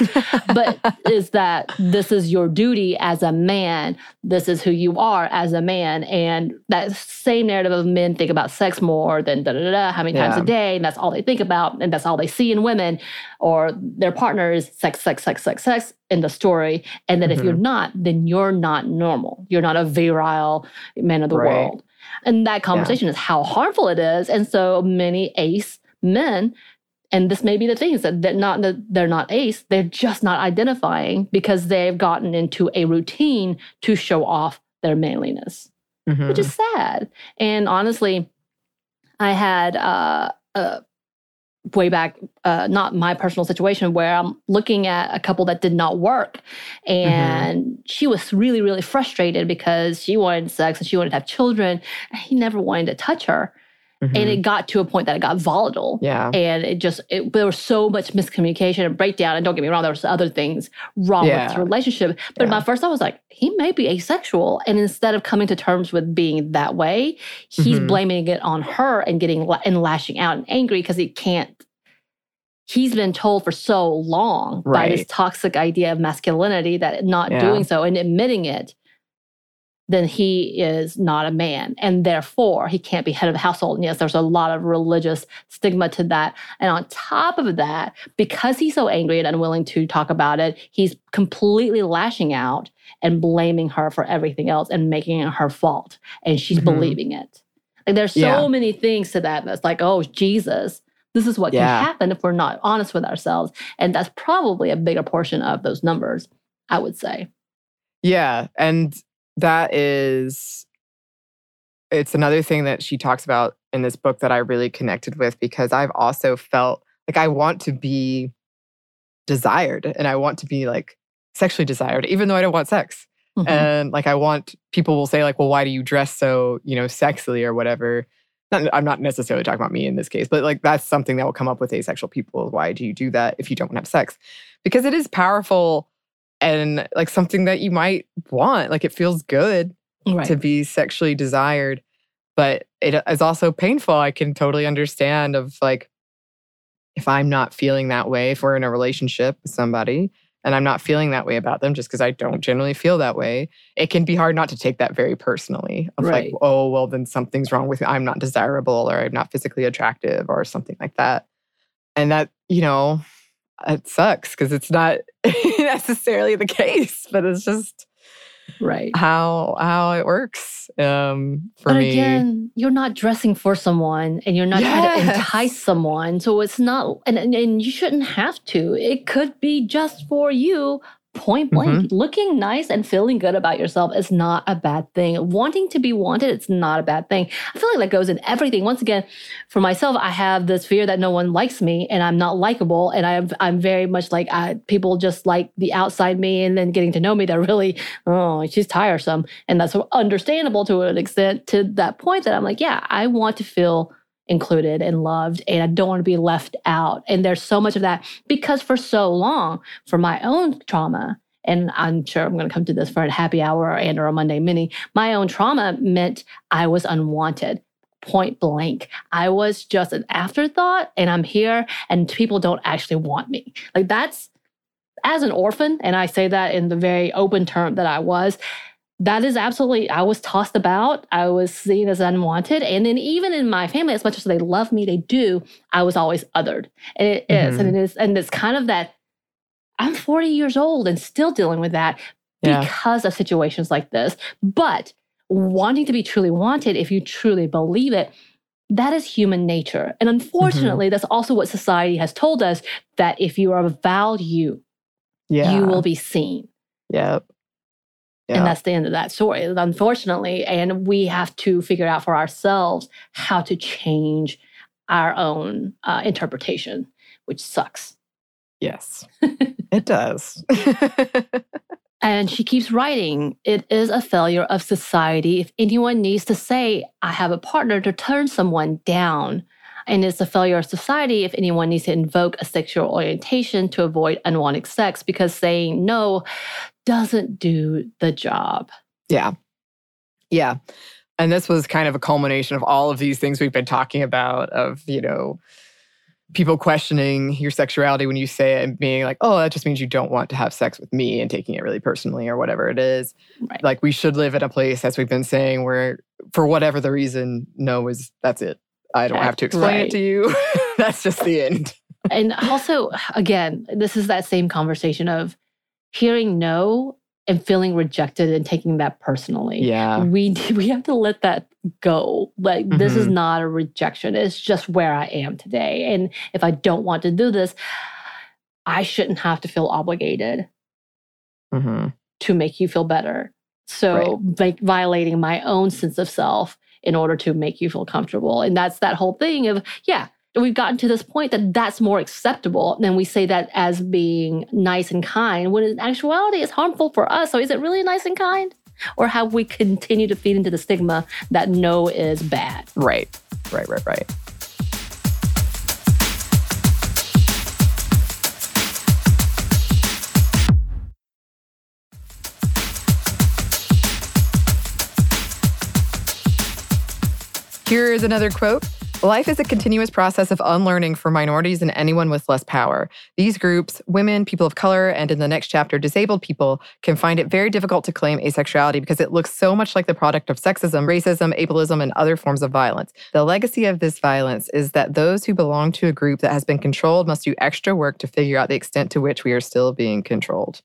but is that this is your duty as a man. This is who you are as a man. And that same narrative of men think about sex more than da da da, how many yeah. times a day. And that's all they think about. And that's all they see in women or their partners, sex, sex, sex, sex, sex in the story. And that mm-hmm. if you're mm-hmm. not, then you're not normal. You're not a virile man of the right. world. And that conversation yeah. is how harmful it is. And so many ace men and this may be the thing is that they're not that they're not ace they're just not identifying because they've gotten into a routine to show off their manliness mm-hmm. which is sad and honestly i had uh, uh way back uh, not my personal situation where i'm looking at a couple that did not work and mm-hmm. she was really really frustrated because she wanted sex and she wanted to have children and he never wanted to touch her Mm-hmm. And it got to a point that it got volatile. Yeah. And it just, it, there was so much miscommunication and breakdown. And don't get me wrong, there was other things wrong yeah. with the relationship. But yeah. my first thought was like, he may be asexual. And instead of coming to terms with being that way, he's mm-hmm. blaming it on her and getting and lashing out and angry because he can't. He's been told for so long right. by this toxic idea of masculinity that not yeah. doing so and admitting it then he is not a man and therefore he can't be head of the household. And yes, there's a lot of religious stigma to that. And on top of that, because he's so angry and unwilling to talk about it, he's completely lashing out and blaming her for everything else and making it her fault. And she's mm-hmm. believing it. Like there's so yeah. many things to that that's like, oh, Jesus, this is what yeah. can happen if we're not honest with ourselves. And that's probably a bigger portion of those numbers, I would say. Yeah. And that is it's another thing that she talks about in this book that I really connected with because I've also felt like I want to be desired and I want to be like sexually desired, even though I don't want sex. Mm-hmm. And like I want people will say, like, well, why do you dress so, you know, sexily or whatever? Not, I'm not necessarily talking about me in this case, but like that's something that will come up with asexual people. Why do you do that if you don't have sex? Because it is powerful and like something that you might want. Like it feels good right. to be sexually desired, but it uh, is also painful. I can totally understand of like if I'm not feeling that way, if we're in a relationship with somebody and I'm not feeling that way about them just because I don't generally feel that way, it can be hard not to take that very personally. Of right. like, oh, well, then something's wrong with me. I'm not desirable or I'm not physically attractive or something like that. And that, you know, it sucks because it's not necessarily the case, but it's just right. how how it works um for but me. again you're not dressing for someone and you're not yes. trying to entice someone so it's not and, and and you shouldn't have to. It could be just for you point blank mm-hmm. looking nice and feeling good about yourself is not a bad thing. Wanting to be wanted it's not a bad thing. I feel like that goes in everything. Once again for myself i have this fear that no one likes me and i'm not likable. And I'm, i'm very much like I, people just like the outside me and then getting to know me they're really oh she's tiresome. And that's understandable to an extent to that point that i'm like yeah i want to feel included and loved and I don't want to be left out. And there's so much of that because for so long, for my own trauma, and I'm sure I'm going to come to this for a happy hour and or a Monday mini, my own trauma meant I was unwanted. Point blank. I was just an afterthought and I'm here and people don't actually want me. Like that's as an orphan, and I say that in the very open term that I was, that is absolutely i was tossed about i was seen as unwanted and then even in my family as much as they love me they do i was always othered and it mm-hmm. is, and it is and it's kind of that i'm 40 years old and still dealing with that yeah. because of situations like this but wanting to be truly wanted if you truly believe it that is human nature and mm-hmm. unfortunately mm-hmm. that's also what society has told us that if you are of value yeah. you will be seen yep yeah. And that's the end of that story, unfortunately. And we have to figure out for ourselves how to change our own uh, interpretation, which sucks. Yes, it does. and she keeps writing it is a failure of society if anyone needs to say, I have a partner to turn someone down. And it's a failure of society if anyone needs to invoke a sexual orientation to avoid unwanted sex because saying no doesn't do the job. Yeah. Yeah. And this was kind of a culmination of all of these things we've been talking about of, you know, people questioning your sexuality when you say it and being like, oh, that just means you don't want to have sex with me and taking it really personally or whatever it is. Right. Like we should live in a place, as we've been saying, where for whatever the reason, no is that's it. I don't have to explain right. it to you. that's just the end. and also, again, this is that same conversation of hearing no and feeling rejected and taking that personally. Yeah. We we have to let that go. Like mm-hmm. this is mm-hmm. not a rejection. It's just where I am today. And if I don't want to do this, I shouldn't have to feel obligated mm-hmm. to make you feel better. So right. like violating my own sense of self in order to make you feel comfortable. And that's that whole thing of, yeah, we've gotten to this point that that's more acceptable than we say that as being nice and kind when in actuality it's harmful for us. So is it really nice and kind? Or have we continued to feed into the stigma that no is bad? Right. Right, right, right. Here is another quote Life is a continuous process of unlearning for minorities and anyone with less power. These groups, women, people of color, and in the next chapter, disabled people, can find it very difficult to claim asexuality because it looks so much like the product of sexism, racism, ableism, and other forms of violence. The legacy of this violence is that those who belong to a group that has been controlled must do extra work to figure out the extent to which we are still being controlled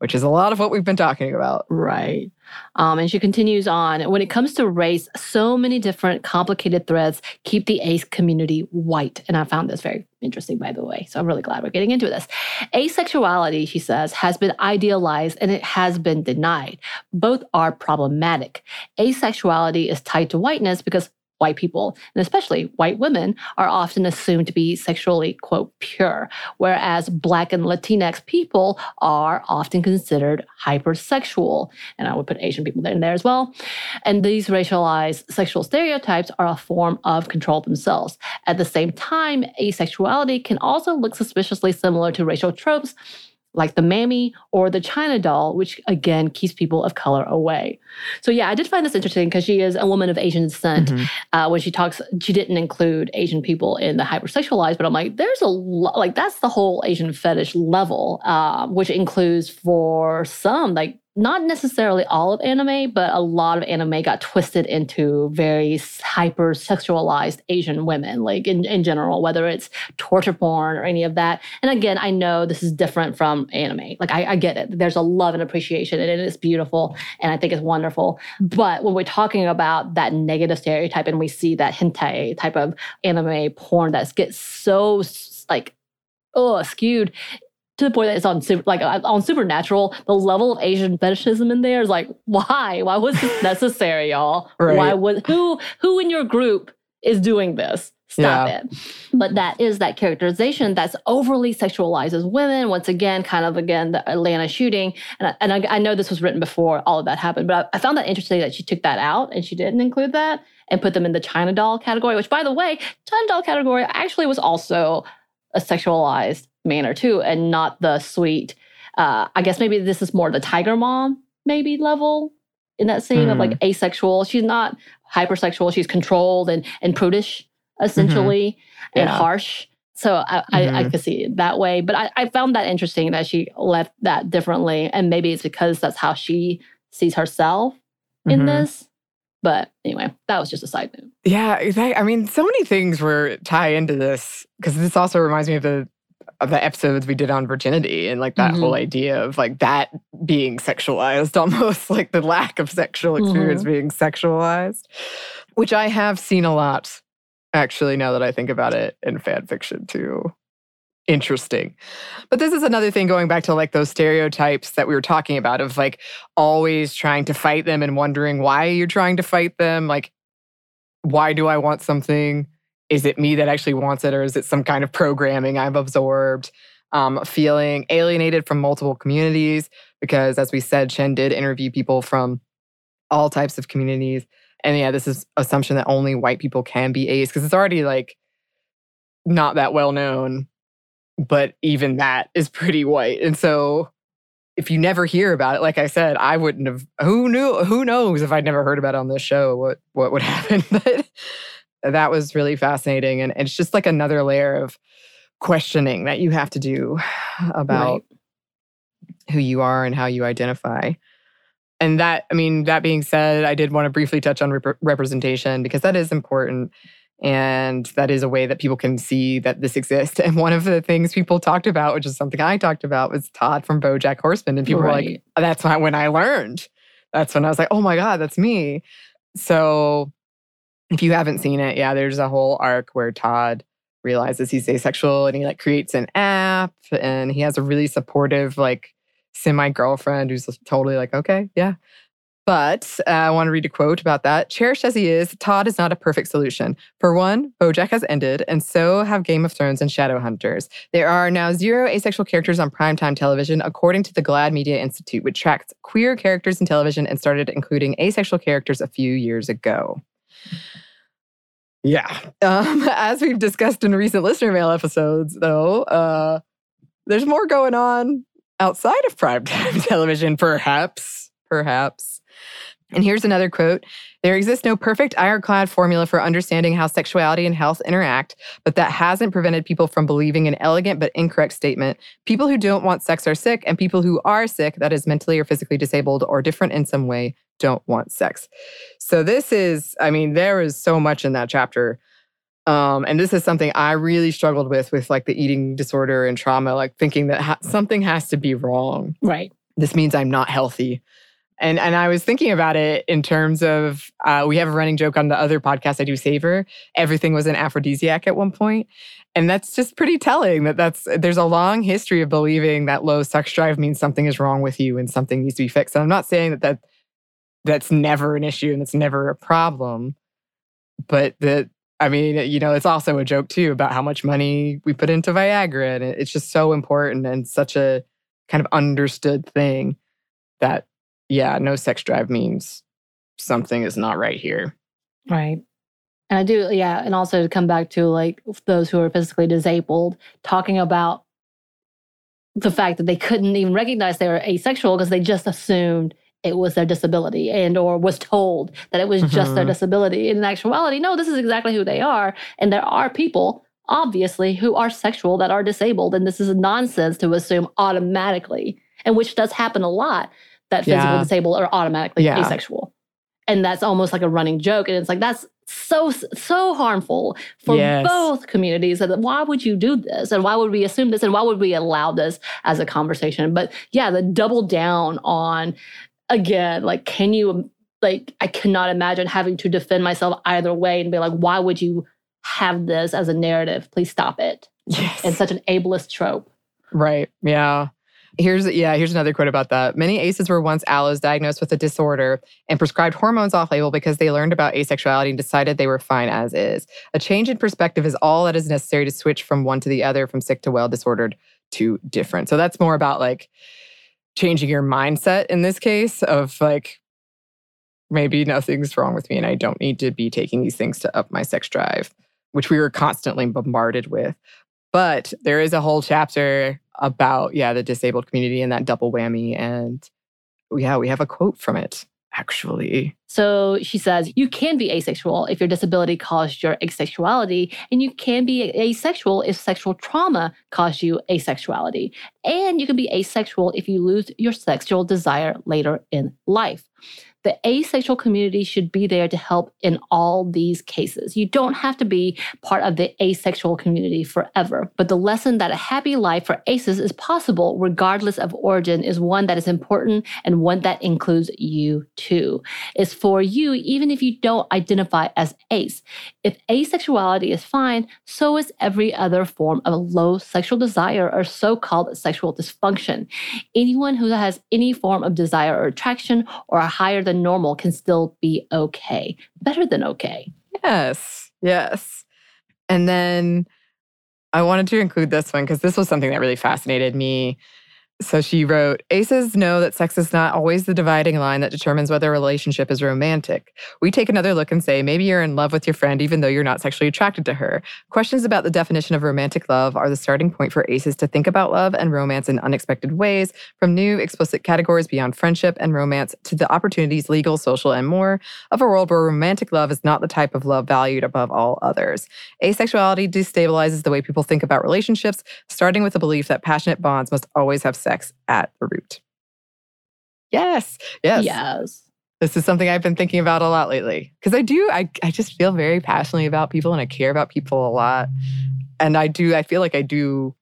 which is a lot of what we've been talking about. Right. Um, and she continues on when it comes to race, so many different complicated threads keep the ace community white. And I found this very interesting, by the way. So I'm really glad we're getting into this. Asexuality, she says, has been idealized and it has been denied. Both are problematic. Asexuality is tied to whiteness because white people, and especially white women, are often assumed to be sexually, quote, pure, whereas Black and Latinx people are often considered hypersexual. And I would put Asian people in there as well. And these racialized sexual stereotypes are a form of control themselves. At the same time, asexuality can also look suspiciously similar to racial tropes like the mammy or the China doll, which again keeps people of color away. So, yeah, I did find this interesting because she is a woman of Asian descent. Mm-hmm. Uh, when she talks, she didn't include Asian people in the hypersexualized, but I'm like, there's a lot, like, that's the whole Asian fetish level, uh, which includes for some, like, not necessarily all of anime, but a lot of anime got twisted into very hyper sexualized Asian women, like in, in general, whether it's torture porn or any of that. And again, I know this is different from anime. Like, I, I get it. There's a love and appreciation, and it is beautiful, and I think it's wonderful. But when we're talking about that negative stereotype and we see that hentai type of anime porn that gets so like, oh, skewed to the point that it's on super, like uh, on Supernatural. The level of Asian fetishism in there is like, why? Why was this necessary, y'all? Right. Why was who who in your group is doing this? Stop yeah. it. But that is that characterization that's overly sexualizes women. Once again, kind of again, the Atlanta shooting. And, I, and I, I know this was written before all of that happened, but I, I, found that interesting that she took that out and she didn't include that and put them in the China doll category, which by the way, China doll category actually was also a sexualized manner too, and not the sweet. Uh, I guess maybe this is more the tiger mom maybe level in that scene mm. of like mm. asexual. She's not hypersexual. She's controlled and and prudish essentially mm-hmm. and harsh. So I, mm-hmm. I, I, could see it that way. But I, I found that interesting that she left that differently. And maybe it's because that's how she sees herself in mm-hmm. this. But anyway, that was just a side note. Yeah, I mean, so many things were tie into this because this also reminds me of the of the episodes we did on virginity and like that mm-hmm. whole idea of like that being sexualized almost like the lack of sexual experience mm-hmm. being sexualized which i have seen a lot actually now that i think about it in fan fiction too interesting but this is another thing going back to like those stereotypes that we were talking about of like always trying to fight them and wondering why you're trying to fight them like why do i want something is it me that actually wants it or is it some kind of programming I've absorbed? Um, feeling alienated from multiple communities because, as we said, Chen did interview people from all types of communities. And yeah, this is assumption that only white people can be ace because it's already like not that well known, but even that is pretty white. And so if you never hear about it, like I said, I wouldn't have who knew who knows if I'd never heard about it on this show what what would happen. but that was really fascinating. And it's just like another layer of questioning that you have to do about right. who you are and how you identify. And that, I mean, that being said, I did want to briefly touch on rep- representation because that is important. And that is a way that people can see that this exists. And one of the things people talked about, which is something I talked about, was Todd from Bojack Horseman. And people right. were like, that's not when I learned. That's when I was like, oh my God, that's me. So if you haven't seen it, yeah, there's a whole arc where Todd realizes he's asexual and he like creates an app and he has a really supportive like semi girlfriend who's totally like okay yeah but uh, I want to read a quote about that. Cherished as he is, Todd is not a perfect solution. For one, Bojack has ended, and so have Game of Thrones and Shadowhunters. There are now zero asexual characters on primetime television, according to the GLAAD Media Institute, which tracks queer characters in television and started including asexual characters a few years ago. Yeah. Um, as we've discussed in recent listener mail episodes, though, uh, there's more going on outside of primetime television, perhaps. Perhaps. And here's another quote There exists no perfect ironclad formula for understanding how sexuality and health interact, but that hasn't prevented people from believing an elegant but incorrect statement. People who don't want sex are sick, and people who are sick, that is mentally or physically disabled or different in some way, don't want sex. So, this is, I mean, there is so much in that chapter. Um, and this is something I really struggled with, with like the eating disorder and trauma, like thinking that ha- something has to be wrong. Right. This means I'm not healthy. And and I was thinking about it in terms of uh, we have a running joke on the other podcast I do, Savor. Everything was an aphrodisiac at one point, and that's just pretty telling. That that's there's a long history of believing that low sex drive means something is wrong with you and something needs to be fixed. And I'm not saying that that that's never an issue and it's never a problem, but that I mean, you know, it's also a joke too about how much money we put into Viagra, and it's just so important and such a kind of understood thing that yeah, no sex drive means something is not right here. Right. And I do, yeah. And also to come back to like those who are physically disabled, talking about the fact that they couldn't even recognize they were asexual because they just assumed it was their disability and or was told that it was mm-hmm. just their mm-hmm. disability. In actuality, no, this is exactly who they are. And there are people, obviously, who are sexual that are disabled. And this is nonsense to assume automatically, and which does happen a lot that physically yeah. disabled are automatically yeah. asexual. And that's almost like a running joke. And it's like, that's so, so harmful for yes. both communities. And why would you do this? And why would we assume this? And why would we allow this as a conversation? But yeah, the double down on, again, like, can you, like, I cannot imagine having to defend myself either way and be like, why would you have this as a narrative? Please stop it. Yes. It's such an ableist trope. Right. Yeah. Here's yeah, here's another quote about that. Many ACEs were once allos diagnosed with a disorder and prescribed hormones off label because they learned about asexuality and decided they were fine as is. A change in perspective is all that is necessary to switch from one to the other, from sick to well, disordered to different. So that's more about like changing your mindset in this case of like maybe nothing's wrong with me and I don't need to be taking these things to up my sex drive, which we were constantly bombarded with. But there is a whole chapter about, yeah, the disabled community and that double whammy. And yeah, we have a quote from it, actually. So she says, You can be asexual if your disability caused your asexuality, and you can be asexual if sexual trauma caused you asexuality. And you can be asexual if you lose your sexual desire later in life. The asexual community should be there to help in all these cases. You don't have to be part of the asexual community forever, but the lesson that a happy life for aces is possible regardless of origin is one that is important and one that includes you too. It's for you even if you don't identify as ace. If asexuality is fine, so is every other form of low sexual desire or so-called sexual dysfunction. Anyone who has any form of desire or attraction or a higher than normal can still be okay, better than okay. Yes, yes. And then I wanted to include this one because this was something that really fascinated me. So she wrote Aces know that sex is not always the dividing line that determines whether a relationship is romantic. We take another look and say, maybe you're in love with your friend even though you're not sexually attracted to her. Questions about the definition of romantic love are the starting point for Aces to think about love and romance in unexpected ways, from new explicit categories beyond friendship and romance to the opportunities, legal, social, and more, of a world where romantic love is not the type of love valued above all others. Asexuality destabilizes the way people think about relationships, starting with the belief that passionate bonds must always have sex sex at the root. Yes. Yes. Yes. This is something I've been thinking about a lot lately. Because I do, I, I just feel very passionately about people and I care about people a lot. And I do, I feel like I do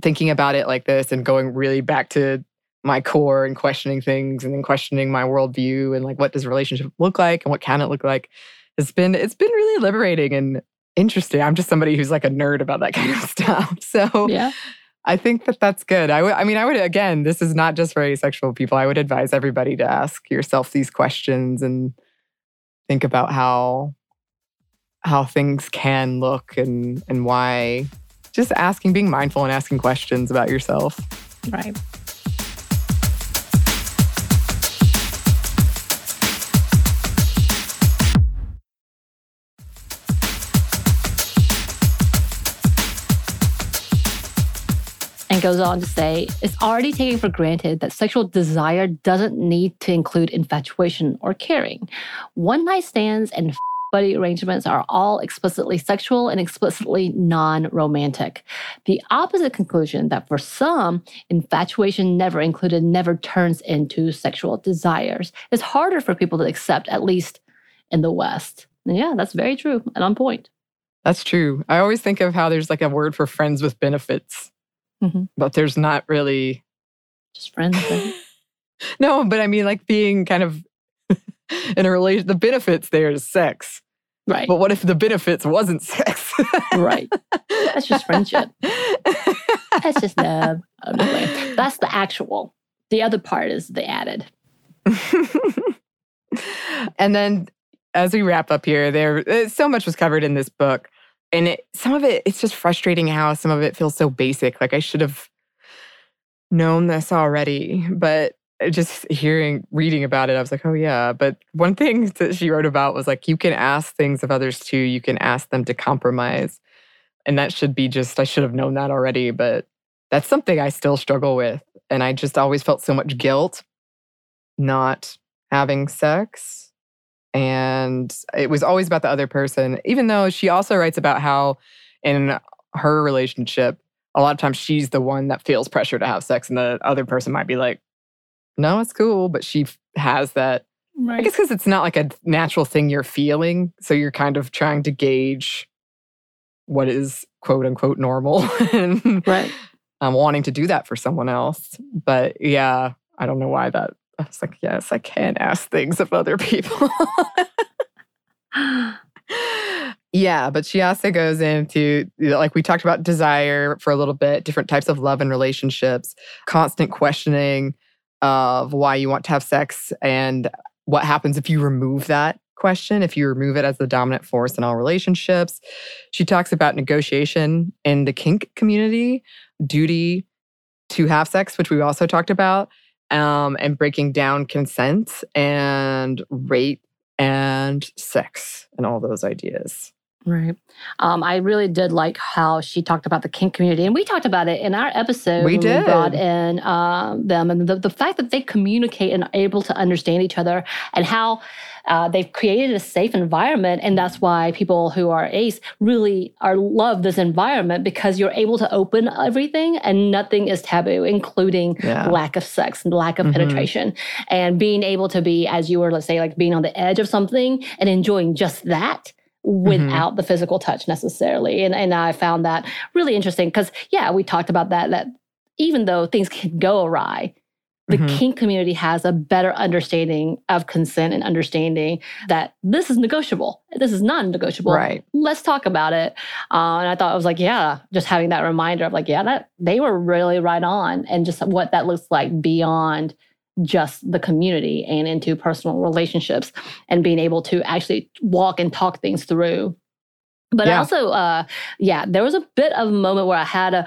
thinking about it like this and going really back to my core and questioning things and then questioning my worldview and like what does relationship look like and what can it look like. It's been it's been really liberating and interesting. I'm just somebody who's like a nerd about that kind of stuff. So yeah. I think that that's good. I mean, I would, again, this is not just for asexual people. I would advise everybody to ask yourself these questions and think about how, how things can look and, and why just asking, being mindful and asking questions about yourself. Right. And goes on to say it's already taken for granted that sexual desire doesn't need to include infatuation or caring. One night stands and buddy arrangements are all explicitly sexual and explicitly non romantic. The opposite conclusion that for some, infatuation never included never turns into sexual desires is harder for people to accept, at least in the West. And yeah, that's very true and on point. That's true. I always think of how there's like a word for friends with benefits, mm-hmm. but there's not really just friends. no, but I mean, like being kind of in a relation, the benefits there is sex. Right. But what if the benefits wasn't sex? right. That's just friendship. That's just love. That's the actual. The other part is the added. and then as we wrap up here, there uh, so much was covered in this book. And it, some of it, it's just frustrating how some of it feels so basic. Like I should have known this already. But just hearing reading about it i was like oh yeah but one thing that she wrote about was like you can ask things of others too you can ask them to compromise and that should be just i should have known that already but that's something i still struggle with and i just always felt so much guilt not having sex and it was always about the other person even though she also writes about how in her relationship a lot of times she's the one that feels pressure to have sex and the other person might be like no, it's cool. But she has that. Right. I guess because it's not like a natural thing you're feeling. So you're kind of trying to gauge what is quote unquote normal. and right. I'm wanting to do that for someone else. But yeah, I don't know why that. I was like, yes, I can ask things of other people. yeah, but she also goes into, like, we talked about desire for a little bit, different types of love and relationships, constant questioning of why you want to have sex and what happens if you remove that question, if you remove it as the dominant force in all relationships. She talks about negotiation in the kink community, duty to have sex, which we also talked about, um, and breaking down consent and rape and sex and all those ideas. Right. Um, I really did like how she talked about the kink community, and we talked about it in our episode. We did. We brought in um, them, and the, the fact that they communicate and are able to understand each other, and how uh, they've created a safe environment, and that's why people who are ace really are love this environment because you're able to open everything, and nothing is taboo, including yeah. lack of sex and lack of mm-hmm. penetration, and being able to be, as you were, let's say, like being on the edge of something and enjoying just that. Without mm-hmm. the physical touch necessarily. And and I found that really interesting because yeah, we talked about that that even though things can go awry, the mm-hmm. kink community has a better understanding of consent and understanding that this is negotiable. This is non-negotiable. Right. Let's talk about it. Uh, and I thought I was like, yeah, just having that reminder of like, yeah, that they were really right on, and just what that looks like beyond just the community and into personal relationships and being able to actually walk and talk things through. But yeah. also, uh, yeah, there was a bit of a moment where I had a,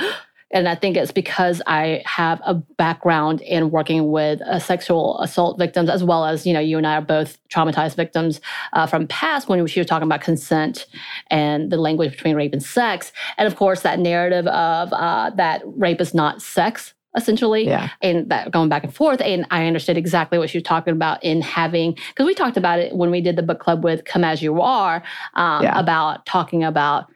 and I think it's because I have a background in working with uh, sexual assault victims, as well as, you know, you and I are both traumatized victims uh, from past when she was talking about consent and the language between rape and sex. And of course, that narrative of uh, that rape is not sex, essentially. Yeah. And that going back and forth. And I understood exactly what she was talking about in having, because we talked about it when we did the book club with Come As You Are, um, yeah. about talking about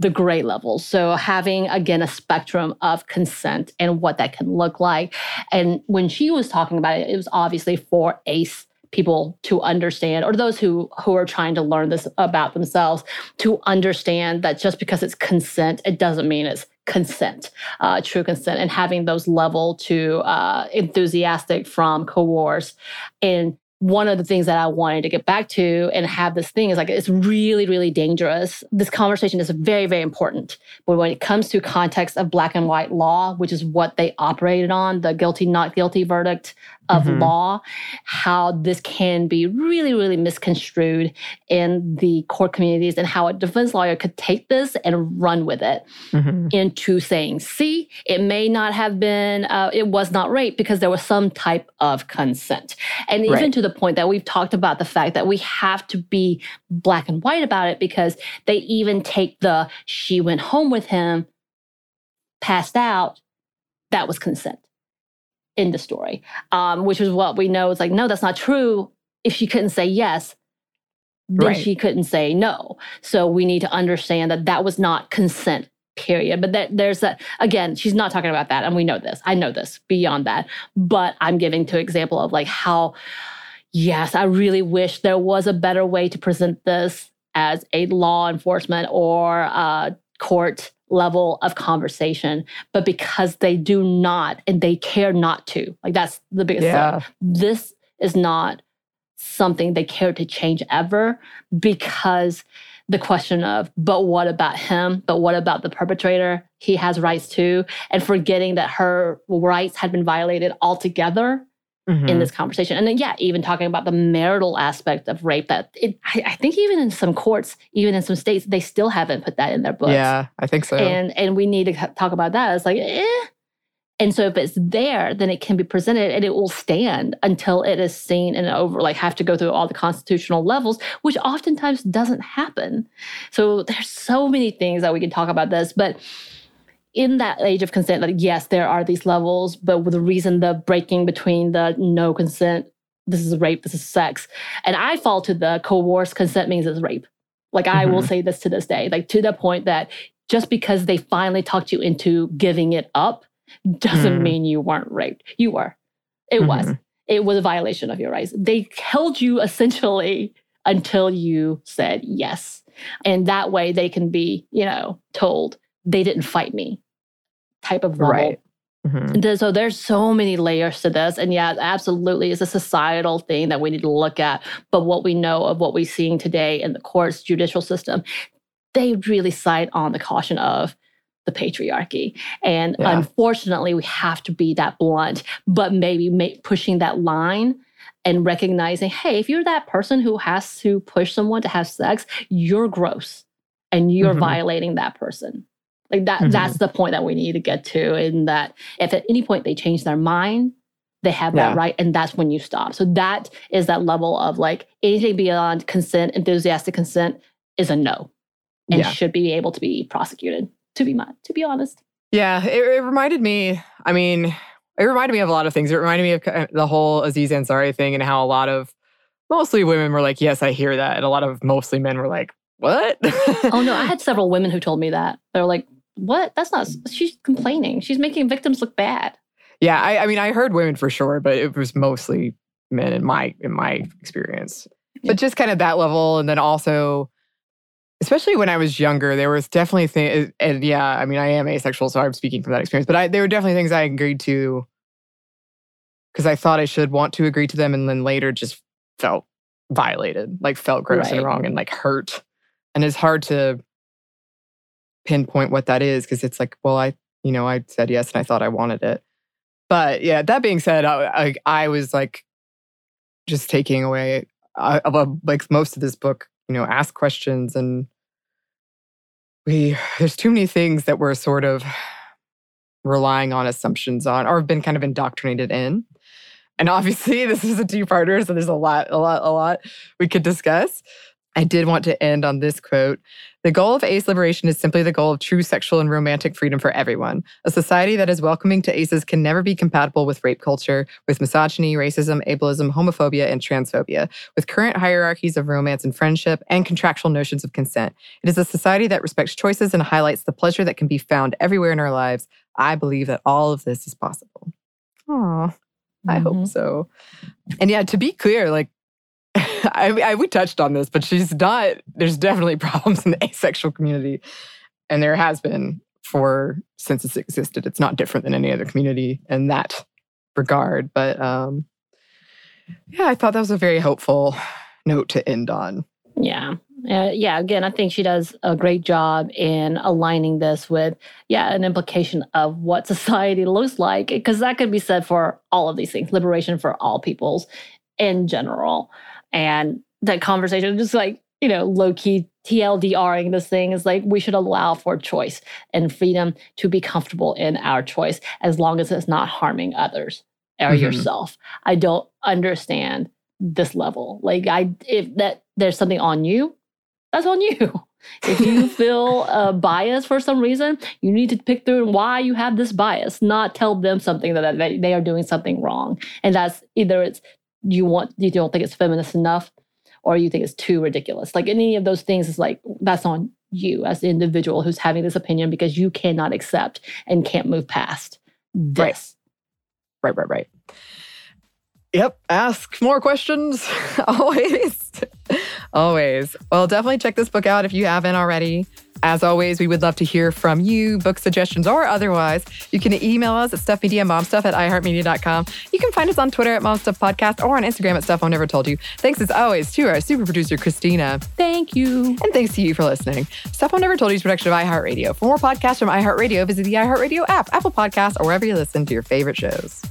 the gray levels. So having again a spectrum of consent and what that can look like. And when she was talking about it, it was obviously for ACE people to understand or those who who are trying to learn this about themselves to understand that just because it's consent it doesn't mean it's consent, uh, true consent, and having those level to uh, enthusiastic from coerce. And one of the things that I wanted to get back to and have this thing is like it's really, really dangerous. This conversation is very, very important. But when it comes to context of black and white law, which is what they operated on, the guilty, not guilty verdict of mm-hmm. law, how this can be really, really misconstrued in the court communities and how a defense lawyer could take this and run with it mm-hmm. into saying, see, it may not have been, uh, it was not rape because there was some type of consent. And even right. to the point that we've talked about the fact that we have to be black and white about it because they even take the she went home with him, passed out, that was consent in the story, um, which is what we know is like, no, that's not true. If she couldn't say yes, then right. she couldn't say no. So we need to understand that that was not consent period. But that there's that again, she's not talking about that. And we know this. I know this beyond that. But I'm giving to example of like how, yes, I really wish there was a better way to present this as a law enforcement or a court level of conversation. But because they do not and they care not to, like that's the biggest yeah. thing. This is not something they care to change ever because the question of, but what about him? But what about the perpetrator? He has rights too. And forgetting that her rights had been violated altogether mm-hmm. in this conversation. And then, yeah, even talking about the marital aspect of rape, that it, I, I, think even in some courts, even in some states, they still haven't put that in their books. Yeah, I think so. And and we need to talk about that. It's like, eh, and so if it's there, then it can be presented and it will stand until it is seen and over, like have to go through all the constitutional levels, which oftentimes doesn't happen. So there's so many things that we can talk about this, but in that age of consent, like yes, there are these levels, but with the reason the breaking between the no consent, this is rape, this is sex. And I fall to the coerced consent means it's rape. Like I mm-hmm. will say this to this day, like to the point that just because they finally talked you into giving it up doesn't mm. mean you weren't raped. You were. It mm-hmm. was. It was a violation of your rights. They held you essentially until you said yes. And that way they can be, you know, told they didn't fight me type of level. Right. Mm-hmm. So there's so many layers to this. And yeah, absolutely, it's a societal thing that we need to look at. But what we know of what we're seeing today in the courts, judicial system, they really cite on the caution of the patriarchy. And yeah. unfortunately, we have to be that blunt, but maybe make, pushing that line and recognizing, hey, if you're that person who has to push someone to have sex, you're gross and you're mm-hmm. violating that person. Like that, mm-hmm. that's the point that we need to get to. In that, if at any point they change their mind, they have that right, and that's when you stop. So that is that level of like anything beyond consent, enthusiastic consent is a no, and yeah. should be able to be prosecuted to be to be honest. Yeah, it, it, reminded me. I mean, it reminded me of a lot of things. It reminded me of the whole Aziz Ansari thing and how a lot of mostly women were like, "Yes, I hear that," and a lot of mostly men were like, "What?" oh no, I had several women who told me that. They were like, "What? That's not." She's complaining. She's making victims look bad. Yeah, I, I mean, I heard women for sure, but it was mostly men in my in my experience. Yeah. But just kind of that level, and then also especially when I was younger, there was definitely things, and yeah, I mean, I am asexual, so I'm speaking from that experience, but I, there were definitely things I agreed to because I thought I should want to agree to them, and then later just felt violated, like felt gross right. and wrong and like hurt. And it's hard to pinpoint what that is because it's like, well, I, you know, I said yes and I thought I wanted it. But yeah, that being said, I, I, I was like just taking away uh, like most of this book you know, ask questions and we there's too many things that we're sort of relying on assumptions on or have been kind of indoctrinated in. And obviously this is a two-parter, so there's a lot, a lot, a lot we could discuss. I did want to end on this quote. The goal of ace liberation is simply the goal of true sexual and romantic freedom for everyone. A society that is welcoming to aces can never be compatible with rape culture, with misogyny, racism, ableism, homophobia, and transphobia, with current hierarchies of romance and friendship, and contractual notions of consent. It is a society that respects choices and highlights the pleasure that can be found everywhere in our lives. I believe that all of this is possible. Aw, I mm-hmm. hope so. And yeah, to be clear, like I, I, we touched on this, but she's not. There's definitely problems in the asexual community, and there has been for since it's existed. It's not different than any other community in that regard. But um, yeah, I thought that was a very hopeful note to end on. Yeah. Uh, yeah, again, I think she does a great job in aligning this with, yeah, an implication of what society looks like, because that could be said for all of these things liberation for all peoples in general and that conversation just like you know low key TLDRing this thing is like we should allow for choice and freedom to be comfortable in our choice as long as it's not harming others or mm-hmm. yourself. I don't understand this level. Like I if that there's something on you, that's on you. If you feel a bias for some reason, you need to pick through why you have this bias, not tell them something that, that they are doing something wrong. And that's either it's you want you don't think it's feminist enough or you think it's too ridiculous. Like any of those things is like that's on you as the individual who's having this opinion because you cannot accept and can't move past this. Right, right, right. right. Yep. Ask more questions. Always. always. Well, definitely check this book out if you haven't already. As always, we would love to hear from you, book suggestions or otherwise. You can email us at stuffmediamomstuff at iheartmedia.com. You can find us on Twitter at momstuffpodcast or on Instagram at stuff I never told you. Thanks as always to our super producer, Christina. Thank you. And thanks to you for listening. Stuff I Never Told You is production of iHeartRadio. For more podcasts from iHeartRadio, visit the iHeartRadio app, Apple Podcasts, or wherever you listen to your favorite shows.